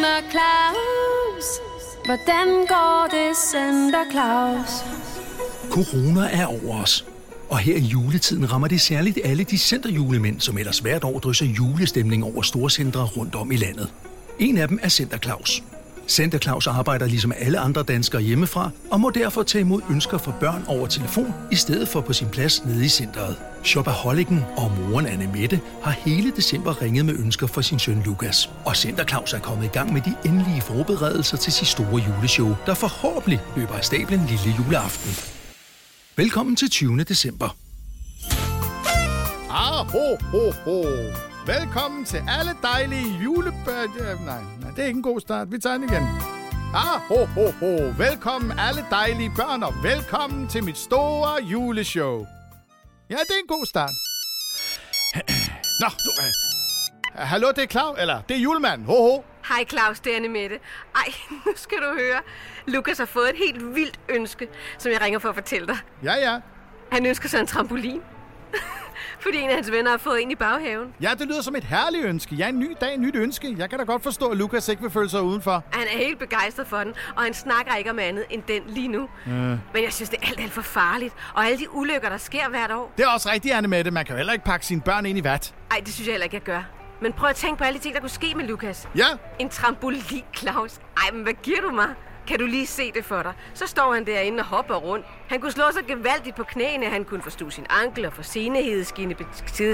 Santa Claus? Hvordan går det, Santa Claus? Corona er over os. Og her i juletiden rammer det særligt alle de centerjulemænd, som ellers hvert år drysser julestemning over storcentre rundt om i landet. En af dem er Center Claus. Santa Claus arbejder ligesom alle andre danskere hjemmefra, og må derfor tage imod ønsker fra børn over telefon, i stedet for på sin plads nede i centret. Shopaholiken og moren Anne Mette har hele december ringet med ønsker for sin søn Lukas. Og Santa Claus er kommet i gang med de endelige forberedelser til sit store juleshow, der forhåbentlig løber af stablen lille juleaften. Velkommen til 20. december. Ah, ho, ho, ho. Velkommen til alle dejlige julebørn... Nej, nej, det er ikke en god start. Vi tager den igen. Ah, ho, ho, ho. Velkommen alle dejlige børn, og velkommen til mit store juleshow. Ja, det er en god start. Nå, du... Uh, hallo, det er Claus, eller det er julemanden. Ho, ho. Hej Claus, det er Annemette. Ej, nu skal du høre. Lukas har fået et helt vildt ønske, som jeg ringer for at fortælle dig. Ja, ja. Han ønsker sig en trampolin. Fordi en af hans venner har fået en i baghaven. Ja, det lyder som et herligt ønske. Ja, en ny dag, nyt ønske. Jeg kan da godt forstå, at Lukas ikke vil føle sig udenfor. Han er helt begejstret for den, og han snakker ikke om andet end den lige nu. Øh. Men jeg synes, det er alt, alt for farligt. Og alle de ulykker, der sker hvert år. Det er også rigtigt, Anne Mette. Man kan jo heller ikke pakke sine børn ind i vat. Ej, det synes jeg heller ikke, jeg gør. Men prøv at tænke på alle de ting, der kunne ske med Lukas. Ja, En trampolin, Claus. Ej, men hvad giver du mig? Kan du lige se det for dig? Så står han derinde og hopper rundt. Han kunne slå sig gevaldigt på knæene. Han kunne forstå sin ankel og få senehedeskine,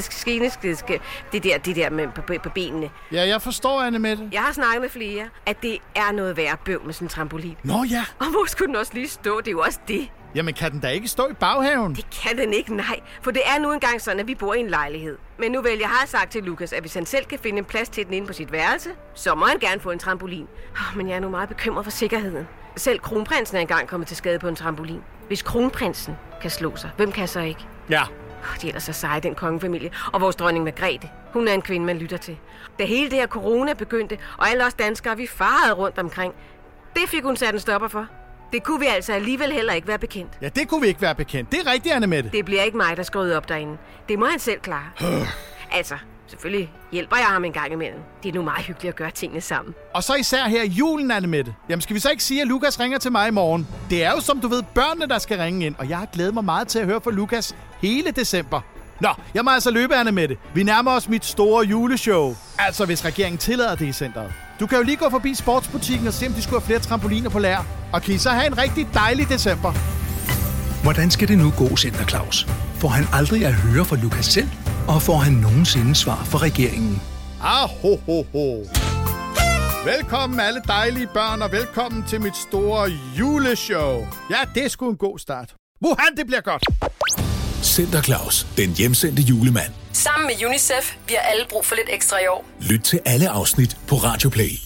skineskidske, det der, det der med på, på, benene. ja, jeg forstår, Anne Mette. Jeg har snakket med flere, at det er noget værd bøv med sådan en trampolin. Nå ja. Og hvor skulle den også lige stå? Det er jo også det. Jamen, kan den da ikke stå i baghaven? Det kan den ikke, nej. For det er nu engang sådan, at vi bor i en lejlighed. Men nu vel, jeg har sagt til Lukas, at hvis han selv kan finde en plads til den inde på sit værelse, så må han gerne få en trampolin. Oh, men jeg er nu meget bekymret for sikkerheden. Selv kronprinsen er engang kommet til skade på en trampolin. Hvis kronprinsen kan slå sig, hvem kan så ikke? Ja. Oh, de er ellers så seje, den kongefamilie. Og vores dronning Margrethe. Hun er en kvinde, man lytter til. Da hele det her corona begyndte, og alle os danskere, vi farede rundt omkring, det fik hun sat en stopper for. Det kunne vi altså alligevel heller ikke være bekendt. Ja, det kunne vi ikke være bekendt. Det er rigtigt, Anne Mette. Det bliver ikke mig, der skal rydde op derinde. Det må han selv klare. altså, selvfølgelig hjælper jeg ham en gang imellem. Det er nu meget hyggeligt at gøre tingene sammen. Og så især her i julen, Anne Mette. Jamen, skal vi så ikke sige, at Lukas ringer til mig i morgen? Det er jo, som du ved, børnene, der skal ringe ind. Og jeg har glædet mig meget til at høre fra Lukas hele december. Nå, jeg må altså løbe, Anne Mette. Vi nærmer os mit store juleshow. Altså, hvis regeringen tillader det i centret. Du kan jo lige gå forbi sportsbutikken og se, om de skulle have flere trampoliner på lær. Og kan I så have en rigtig dejlig december. Hvordan skal det nu gå, Center Claus? Får han aldrig at høre fra Lukas selv? Og får han nogensinde svar fra regeringen? Ah, ho, ho, ho. Velkommen alle dejlige børn, og velkommen til mit store juleshow. Ja, det er sgu en god start. Wuhan, det bliver godt. Center Claus, den hjemsendte julemand. Sammen med UNICEF, vi har alle brug for lidt ekstra i år. Lyt til alle afsnit på Radioplay.